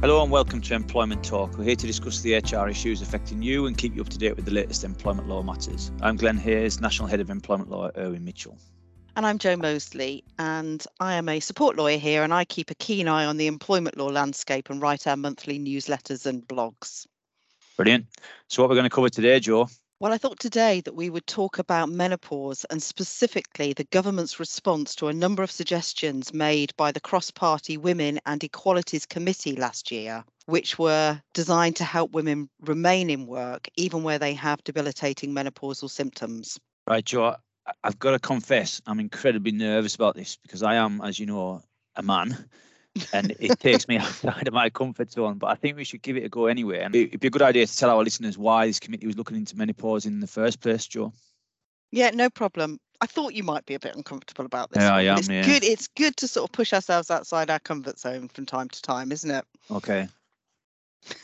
Hello and welcome to Employment Talk. We're here to discuss the HR issues affecting you and keep you up to date with the latest employment law matters. I'm Glenn Hayes, National Head of Employment Law at Irwin Mitchell. And I'm Joe Mosley, and I am a support lawyer here, and I keep a keen eye on the employment law landscape and write our monthly newsletters and blogs. Brilliant. So, what we're going to cover today, Jo? Well, I thought today that we would talk about menopause and specifically the government's response to a number of suggestions made by the Cross Party Women and Equalities Committee last year, which were designed to help women remain in work even where they have debilitating menopausal symptoms. Right, Jo, I've got to confess, I'm incredibly nervous about this because I am, as you know, a man and it takes me outside of my comfort zone. But I think we should give it a go anyway. And it'd be a good idea to tell our listeners why this committee was looking into menopause in the first place, Jo. Yeah, no problem. I thought you might be a bit uncomfortable about this. Yeah, I am. It's yeah. good. It's good to sort of push ourselves outside our comfort zone from time to time, isn't it? Okay.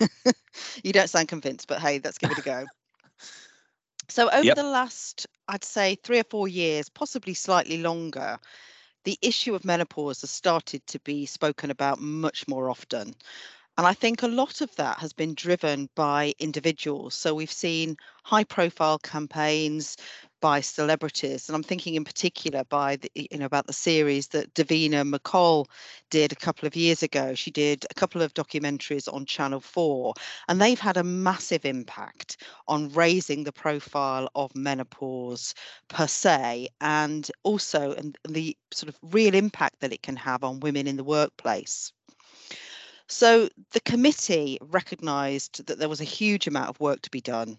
you don't sound convinced, but hey, let's give it a go. So over Yep. the last, I'd say three or four years, possibly slightly longer, the issue of menopause has started to be spoken about much more often. And I think a lot of that has been driven by individuals. So we've seen high profile campaigns by celebrities. And I'm thinking in particular by the, you know, about the series that Davina McCall did a couple of years ago. She did a couple of documentaries on Channel 4, and they've had a massive impact on raising the profile of menopause per se, and also and the sort of real impact that it can have on women in the workplace. So the committee recognised that there was a huge amount of work to be done.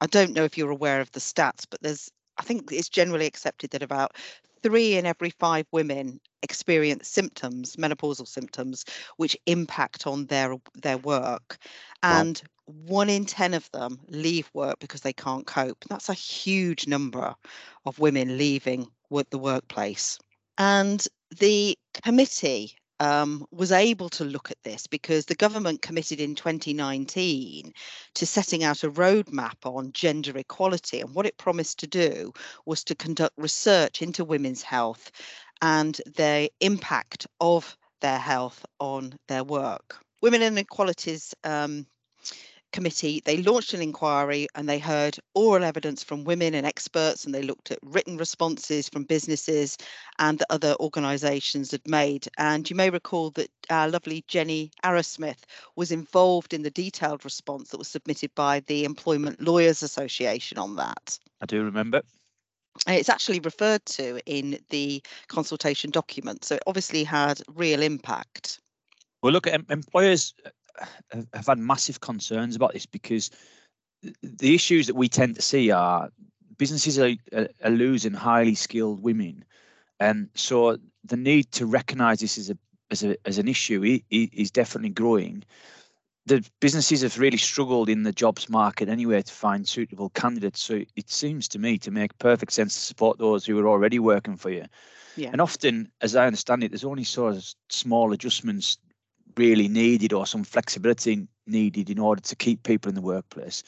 I don't know if you're aware of the stats, but there's I think it's generally accepted that about three in every five women experience symptoms, menopausal symptoms, which impact on their their work. Wow. And one in 10 of them leave work because they can't cope. That's a huge number of women leaving the workplace. And the committee um, was able to look at this because the government committed in 2019 to setting out a roadmap on gender equality. And what it promised to do was to conduct research into women's health and the impact of their health on their work. Women and Equalities um, committee, they launched an inquiry and they heard oral evidence from women and experts, and they looked at written responses from businesses and that other organisations had made. And you may recall that our lovely Jenny Arrowsmith was involved in the detailed response that was submitted by the Employment Lawyers Association on that. I do remember. It's actually referred to in the consultation document, so it obviously had real impact. Well, look, employers uh, have- had massive concerns about this because the issues that we tend to see are businesses are, are, losing highly skilled women, and so the need to recognise this as a as a as an issue is definitely growing. The businesses have really struggled in the jobs market anyway to find suitable candidates. So it seems to me to make perfect sense to support those who are already working for you. Yeah. And often, as I understand it, there's only sort of small adjustments really needed or some flexibility needed in order to keep people in the workplace.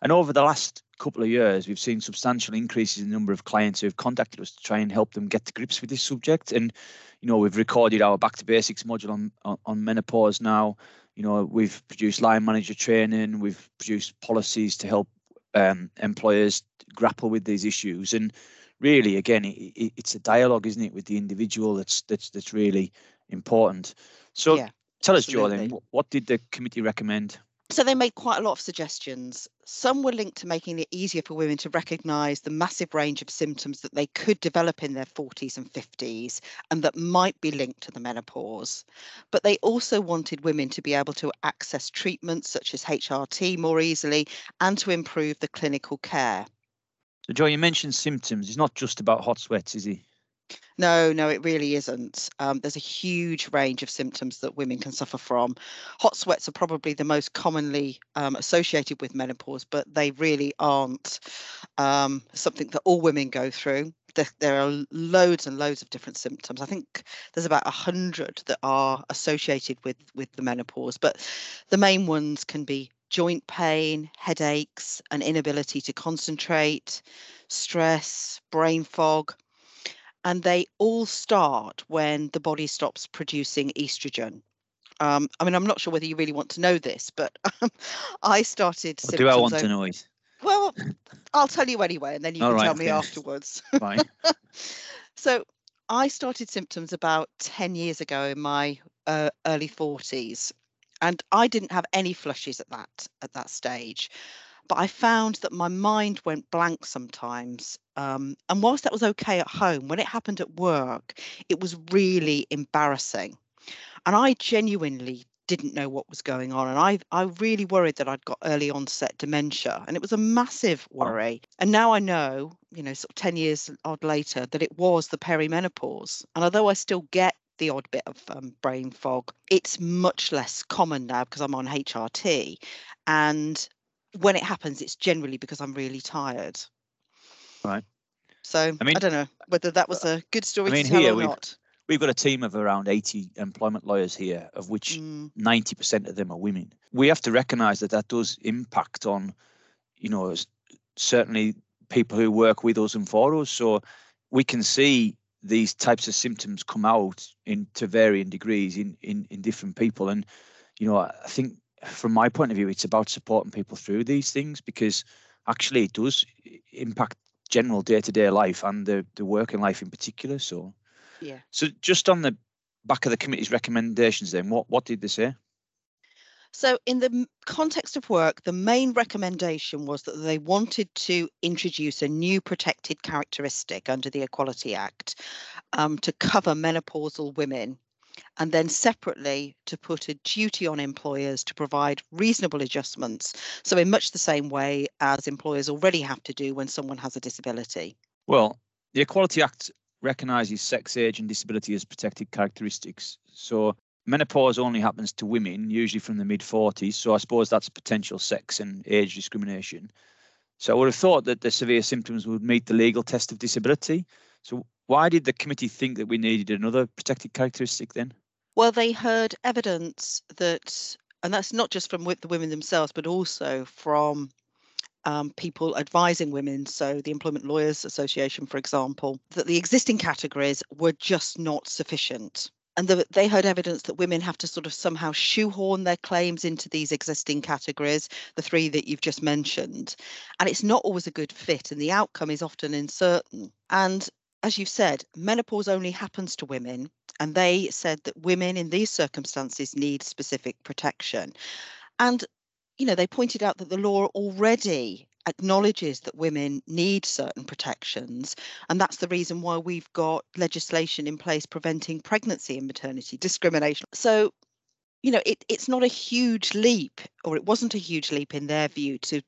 And over the last couple of years, we've seen substantial increases in the number of clients who have contacted us to try and help them get to grips with this subject. And, you know, we've recorded our back to basics module on, on, on menopause now. You know, we've produced line manager training, we've produced policies to help um, employers grapple with these issues. And really, again, it, it, it's a dialogue, isn't it, with the individual that's that's that's really important. So Yeah, tell us, Joe, then, what, did the committee recommend? So they made quite a lot of suggestions. Some were linked to making it easier for women to recognise the massive range of symptoms that they could develop in their 40s and 50s and that might be linked to the menopause. But they also wanted women to be able to access treatments such as HRT more easily and to improve the clinical care. So, Joe, you mentioned symptoms. It's not just about hot sweats, is he? No, no, it really isn't. Um, there's a huge range of symptoms that women can suffer from. Hot sweats are probably the most commonly um, associated with menopause, but they really aren't um, something that all women go through. There, there are loads and loads of different symptoms. I think there's about a hundred that are associated with with the menopause, but the main ones can be joint pain, headaches, an inability to concentrate, stress, brain fog and they all start when the body stops producing estrogen. Um, I mean, I'm not sure whether you really want to know this, but um, I started. What do I want to know it? Well, I'll tell you anyway, and then you All can right, tell me okay. afterwards. Right. So I started symptoms about 10 years ago in my uh, early 40s and I didn't have any flushes at that at that stage but I found that my mind went blank sometimes um, and whilst that was okay at home when it happened at work it was really embarrassing. And I genuinely didn't know what was going on and I I really worried that I'd got early onset dementia and it was a massive worry. And now I know you know sort of 10 years odd later that it was the perimenopause. And although I still get the odd bit of um, brain fog it's much less common now because I'm on HRT and when it happens it's generally because I'm really tired Right. so I, mean, I don't know whether that was a good story I mean, to tell here or we've- not We've got a team of around 80 employment lawyers here, of which Mm, 90% of them are women. We have to recognise that that does impact on, you know, certainly people who work with us and for us. So we can see these types of symptoms come out in to varying degrees in in in different people. And you know, I think from my point of view, it's about supporting people through these things because actually it does impact general day-to-day life and the the working life in particular. So. yeah So just on the back of the committee's recommendations, then what what did they say? So, in the context of work, the main recommendation was that they wanted to introduce a new protected characteristic under the Equality Act um, to cover menopausal women, and then separately to put a duty on employers to provide reasonable adjustments. So, in much the same way as employers already have to do when someone has a disability. Well, the Equality Act recognises sex, age, and disability as protected characteristics. So menopause only happens to women, usually from the mid 40s. So I suppose that's potential sex and age discrimination. So I would have thought that the severe symptoms would meet the legal test of disability. So why did the committee think that we needed another protected characteristic then? Well, they heard evidence that, and that's not just from the women themselves, but also from um, people advising women. So, the Employment Lawyers Association, for example, that the existing categories were just not sufficient. And that they heard evidence that women have to sort of somehow shoehorn their claims into these existing categories, the three that you've just mentioned. And it's not always a good fit, and the outcome is often uncertain. And as you've said, menopause only happens to women. And they said that women in these circumstances need specific protection. And, you know, they pointed out that the law already acknowledges that women need certain protections. And that's the reason why we've got legislation in place preventing pregnancy and maternity discrimination. So, you know, it, it's not a huge leap, or it wasn't a huge leap in their view to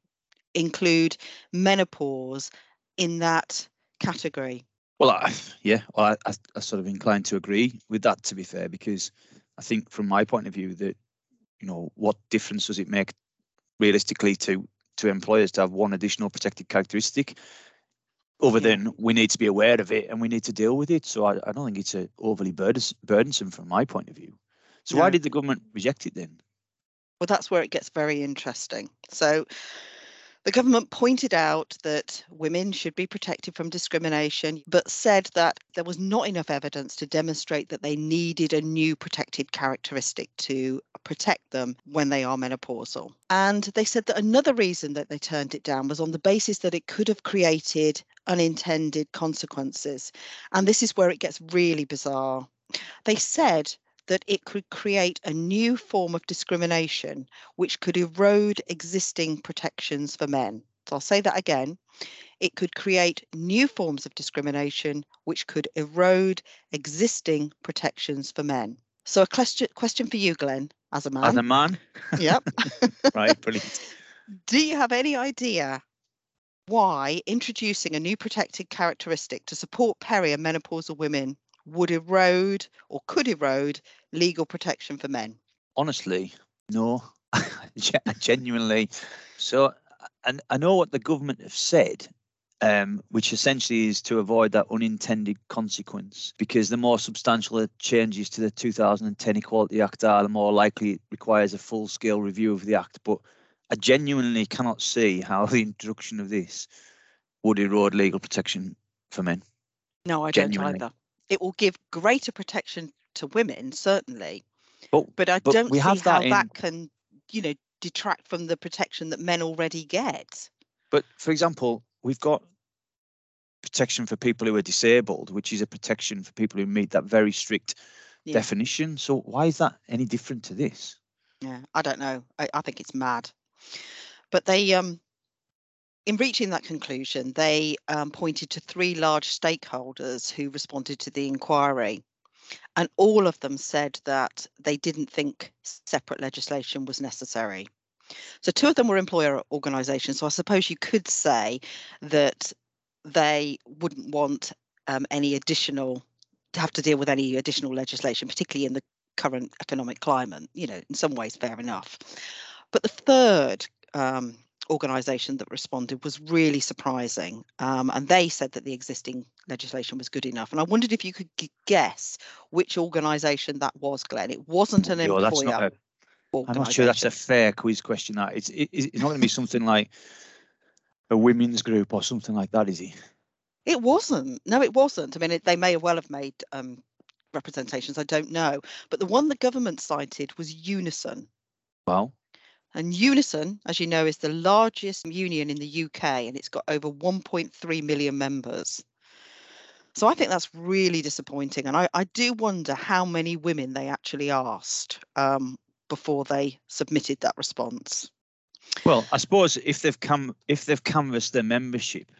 include menopause in that category. Well, I, yeah, well, I, I, I sort of inclined to agree with that. To be fair, because I think from my point of view that you know what difference does it make realistically to to employers to have one additional protected characteristic, other Yeah. than we need to be aware of it and we need to deal with it. So I, I don't think it's a overly burdens, burdensome from my point of view. So why did the government reject it then? Well, that's where it gets very interesting. So, the government pointed out that women should be protected from discrimination, but said that there was not enough evidence to demonstrate that they needed a new protected characteristic to protect them when they are menopausal. And they said that another reason that they turned it down was on the basis that it could have created unintended consequences. And this is where it gets really bizarre. They said that it could create a new form of discrimination which could erode existing protections for men. So I'll say that again. It could create new forms of discrimination which could erode existing protections for men. So a question question for you, Glenn, as a man. As a man, yep. right? Brilliant. Do you have any idea why introducing a new protected characteristic to support peri and menopausal women would erode or could erode legal protection for men? honestly, no. Genuinely. So, and I know what the government have said, um, which essentially is to avoid that unintended consequence, because the more substantial the changes to the 2010 Equality Act are, the more likely it requires a full-scale review of the act. But I genuinely cannot see how the introduction of this would erode legal protection for men. No, I Genuinely. don't either. It will give greater protection to women, certainly, But, But I but don't see have how that in- that can, you know, detract from the protection that men already get. But for example, we've got protection for people who are disabled, which is a protection for people who meet that very strict Yeah. definition. So why is that any different to this? Yeah, I don't know. I, I think it's mad. But they, um, in reaching that conclusion, they um, pointed to three large stakeholders who responded to the inquiry. And all of them said that they didn't think separate legislation was necessary. So, two of them were employer organisations. So, I suppose you could say that they wouldn't want um, any additional, to have to deal with any additional legislation, particularly in the current economic climate. You know, in some ways, fair enough. But the third um, organisation that responded was really surprising. Um, and they said that the existing legislation was good enough. And I wondered if you could g- guess which organisation that was, Glenn. It wasn't an Yo, that's not employer. a, I'm not sure that's a fair quiz question. That it's it, it's not going to be something like a women's group or something like that, is it? It wasn't. No, it wasn't. I mean, it, they may well have made um, representations. I don't know. But the one the government cited was Unison. Well, And Unison, as you know, is the largest union in the UK and it's got over 1.3 million members. So I think that's really disappointing. And I, I do wonder how many women they actually asked um, before they submitted that response. well, I suppose if they've come if they've canvassed their membership,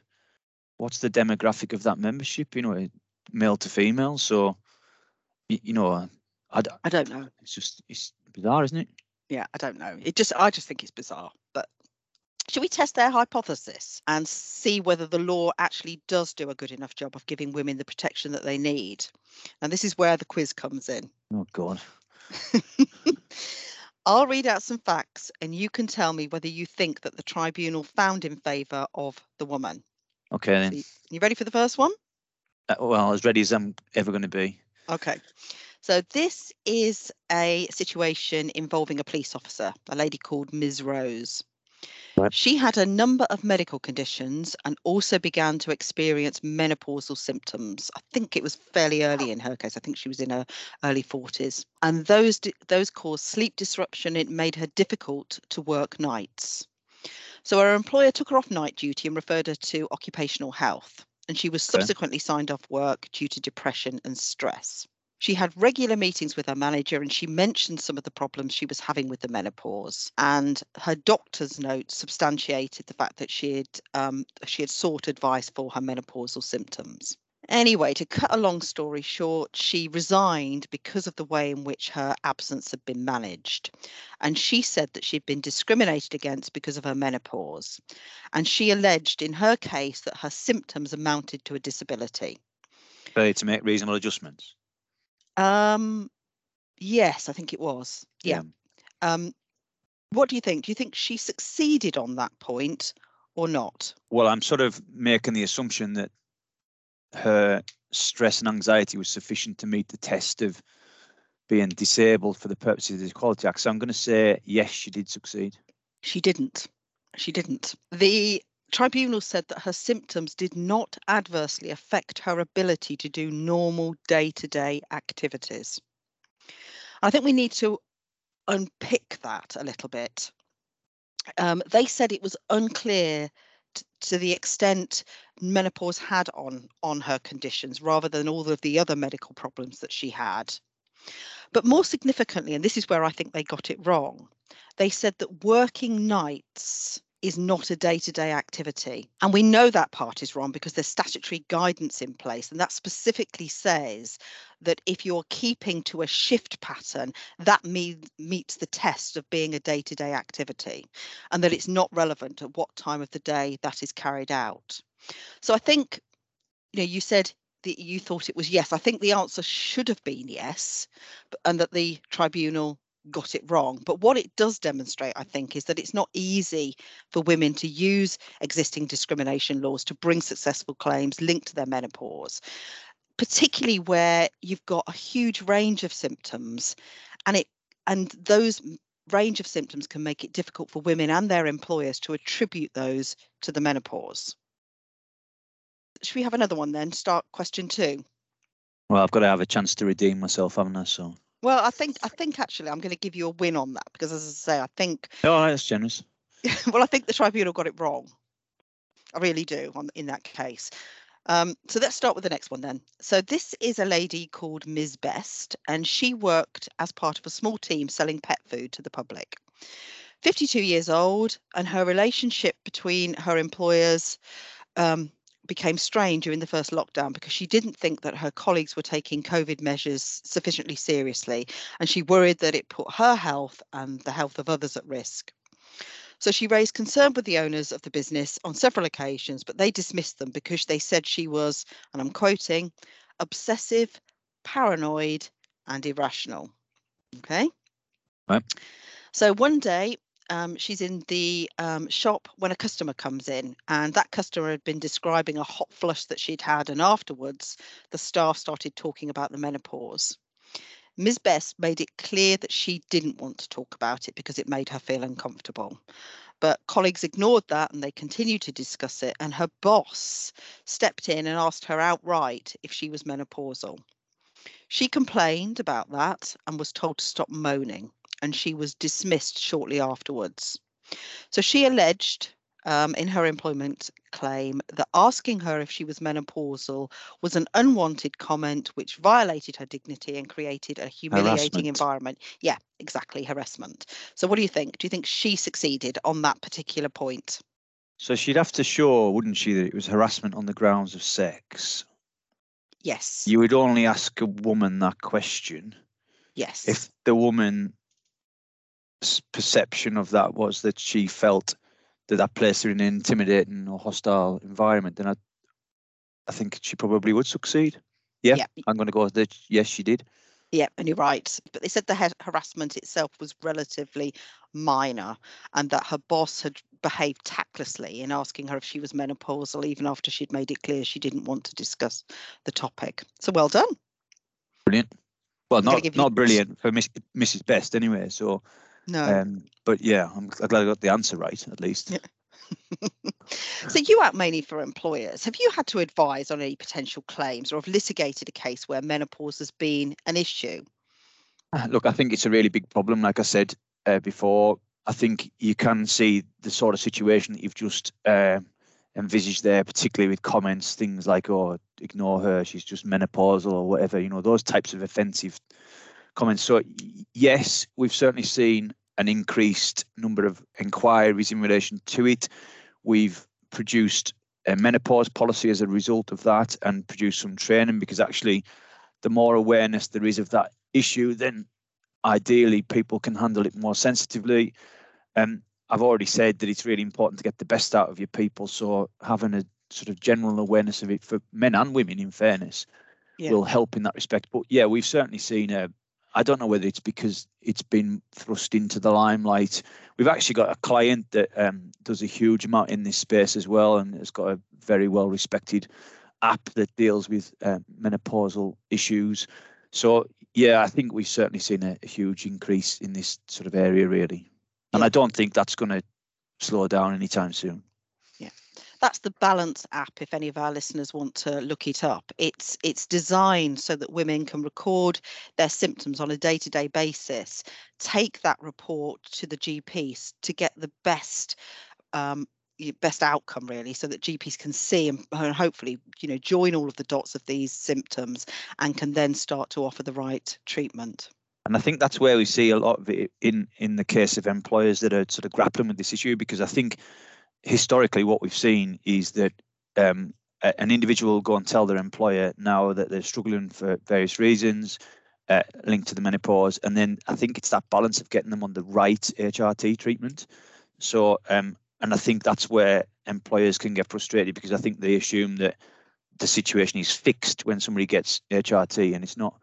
what's the demographic of that membership? You know, male to female. So, y- you know, I I don't know. it's just it's bizarre, isn't it? Yeah, I don't know. It just I just think it's bizarre. But should we test their hypothesis and see whether the law actually does do a good enough job of giving women the protection that they need? And this is where the quiz comes in. Oh God. I'll read out some facts and you can tell me whether you think that the tribunal found in favour of the woman. Okay So you, you ready for the first one? Uh, Well, as ready as I'm ever going to be. Okay. So this is a situation involving a police officer, a lady called Ms. Rose. Right. She had a number of medical conditions and also began to experience menopausal symptoms. I think it was fairly early in her case. I think she was in her early 40s. And those those caused sleep disruption. It made her difficult to work nights. So her employer took her off night duty and referred her to occupational health. And she was Okay. subsequently signed off work due to depression and stress. She had regular meetings with her manager and she mentioned some of the problems she was having with the menopause. And her doctor's note substantiated the fact that she had um, she had sought advice for her menopausal symptoms. Anyway, to cut a long story short, she resigned because of the way in which her absence had been managed. And she said that she'd been discriminated against because of her menopause. And she alleged in her case that her symptoms amounted to a disability. Failure to make reasonable adjustments. Um, yes, I think it was. Yeah. Um, what do you think? Do you think she succeeded on that point or not? Well, I'm sort of making the assumption that her stress and anxiety was sufficient to meet the test of being disabled for the purposes of the Equality Act. So I'm going to say yes, she did succeed. She didn't. She didn't. The tribunal said that her symptoms did not adversely affect her ability to do normal day to day activities. I think we need to unpick that a little bit. Um, they said it was unclear t- to the extent menopause had on on her conditions rather than all of the other medical problems that she had. But more significantly, and this is where I think they got it wrong, they said that working nights is not a day to day activity. And we know that part is wrong because there's statutory guidance in place. And that specifically says that if you're keeping to a shift pattern, that mean, meets the test of being a day to day activity and that it's not relevant at what time of the day that is carried out. So I think, you know, you said that you thought it was yes. I think the answer should have been yes, and that the tribunal got it wrong. But what it does demonstrate, I think, is that it's not easy for women to use existing discrimination laws to bring successful claims linked to their menopause, particularly where you've got a huge range of symptoms and it and those range of symptoms can make it difficult for women and their employers to attribute those to the menopause. Should we have another one then? Start question two. Well, I've got to have a chance to redeem myself, haven't I? So Well, I think I think actually I'm going to give you a win on that because, as I say, I think. Oh, that's generous. well, I think the tribunal got it wrong. I really do on in that case. Um, so let's start with the next one then. So this is a lady called Ms. Best, and she worked as part of a small team selling pet food to the public. 52 years old, and her relationship between her employers um, became strained during the first lockdown because she didn't think that her colleagues were taking COVID measures sufficiently seriously, and she worried that it put her health and the health of others at risk. So she raised concern with the owners of the business on several occasions, but they dismissed them because they said she was, and I'm quoting, obsessive, paranoid, and irrational. Okay. Right. So one day, um, she's in the um, shop when a customer comes in, and that customer had been describing a hot flush that she'd had, and afterwards, the staff started talking about the menopause. Ms. Best made it clear that she didn't want to talk about it because it made her feel uncomfortable. But colleagues ignored that and they continued to discuss it. And her boss stepped in and asked her outright if she was menopausal. She complained about that and was told to stop moaning, and she was dismissed shortly afterwards. So she alleged um, in her employment claim that asking her if she was menopausal was an unwanted comment which violated her dignity and created a humiliating Harassment. environment. Yeah, exactly, harassment. So, what do you think? Do you think she succeeded on that particular point? So she'd have to show, wouldn't she, that it was harassment on the grounds of sex. Yes. You would only ask a woman that question yes. if the woman's perception of that was that she felt that that placed her in an intimidating or hostile environment, then I, I think she probably would succeed. Yeah, Yeah. I'm going to go with that. Yes, she did. Yeah, and you're right. But they said the ha- harassment itself was relatively minor and that her boss had behaved tactlessly in asking her if she was menopausal, even after she'd made it clear she didn't want to discuss the topic. So well done. Brilliant. Well, not give you- not brilliant for Miss, Mrs. Best anyway. So, No. um, but yeah, I'm glad I got the answer right at least. Yeah. so you act mainly for employers. Have you had to advise on any potential claims or have litigated a case where menopause has been an issue? Uh, Look, I think it's a really big problem. Like I said uh, before, I think you can see the sort of situation that you've just uh, envisaged there, particularly with comments, things like, oh, ignore her, she's just menopausal or whatever, you know, those types of offensive comments. So, yes, we've certainly seen an increased number of inquiries in relation to it. We've produced a menopause policy as a result of that and produced some training because actually, the more awareness there is of that issue, then ideally people can handle it more sensitively. Um, I've already said that it's really important to get the best out of your people. So having a sort of general awareness of it for men and women, in fairness, Yeah. will help in that respect. But yeah, we've certainly seen a. I don't know whether it's because it's been thrust into the limelight. We've actually got a client that um, does a huge amount in this space as well, and has got a very well respected app that deals with um, menopausal issues. So yeah, I think we've certainly seen a, a huge increase in this sort of area, really, and Yeah. I don't think that's going to slow down anytime soon. That's the Balance app. If any of our listeners want to look it up, it's it's designed so that women can record their symptoms on a day-to-day basis, take that report to the GPs to get the best um, best outcome really so that GPs can see and, and hopefully you know join all of the dots of these symptoms and can then start to offer the right treatment. And I think that's where we see a lot of it in in the case of employers that are sort of grappling with this issue, because I think historically what we've seen is that um, an individual will go and tell their employer now that they're struggling for various reasons uh, linked to the menopause, and then I think it's that balance of getting them on the right HRT treatment. So, um, and I think that's where employers can get frustrated because I think they assume that the situation is fixed when somebody gets HRT, and it's not.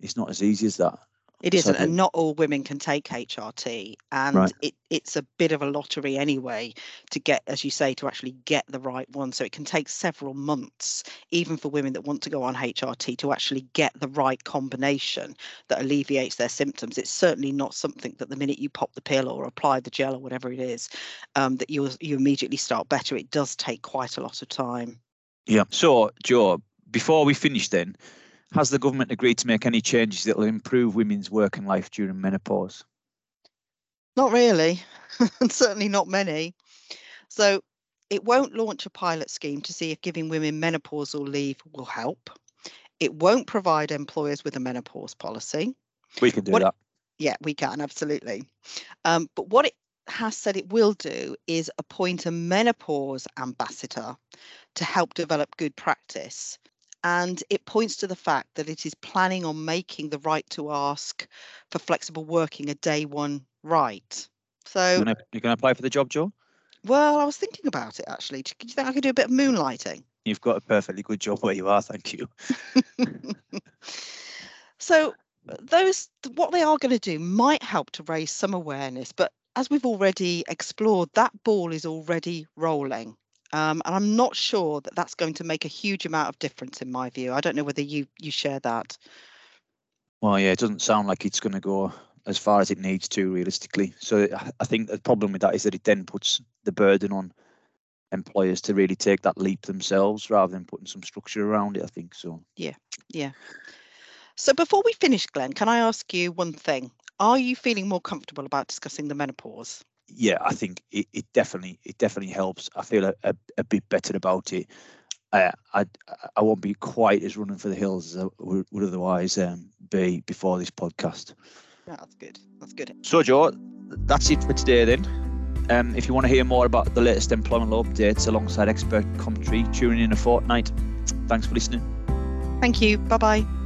It's not as easy as that. It isn't, Sadly. and not all women can take HRT, and Right. it, it's a bit of a lottery anyway to get, as you say, to actually get the right one. So it can take several months, even for women that want to go on HRT, to actually get the right combination that alleviates their symptoms. It's certainly not something that the minute you pop the pill or apply the gel or whatever it is, um, that you you immediately start better. It does take quite a lot of time. Yeah. So, Joe, before we finish, then, Has the government agreed to make any changes that will improve women's working life during menopause? Not really, and certainly not many. So it won't launch a pilot scheme to see if giving women menopausal leave will help. It won't provide employers with a menopause policy. We can do What- that. Yeah, we can, absolutely. Um, but what it has said it will do is appoint a menopause ambassador to help develop good practice. And it points to the fact that it is planning on making the right to ask for flexible working a day one right. So, You're gonna, apply for the job, Joe? well, I was thinking about it actually. Do you think I could do a bit of moonlighting? You've got a perfectly good job where you are, thank you. So those what they are going to do might help to raise some awareness, but as we've already explored, that ball is already rolling. Um, and I'm not sure that that's going to make a huge amount of difference in my view. I don't know whether you you share that. Well, yeah, it doesn't sound like it's going to go as far as it needs to realistically. So I- I think the problem with that is that it then puts the burden on employers to really take that leap themselves rather than putting some structure around it. I think so. Yeah, yeah. So before we finish, Glenn, can I ask you one thing? Are you feeling more comfortable about discussing the menopause? Yeah, I think it, it definitely it definitely helps. I feel a, a, a bit better about it. Uh, I I won't be quite as running for the hills as I would, would otherwise um, be before this podcast. Yeah, that's good. That's good. So, Joe, that's it for today then. Um, if you want to hear more about the latest employment law updates alongside expert commentary, tune in a fortnight. Thanks for listening. Thank you. Bye bye.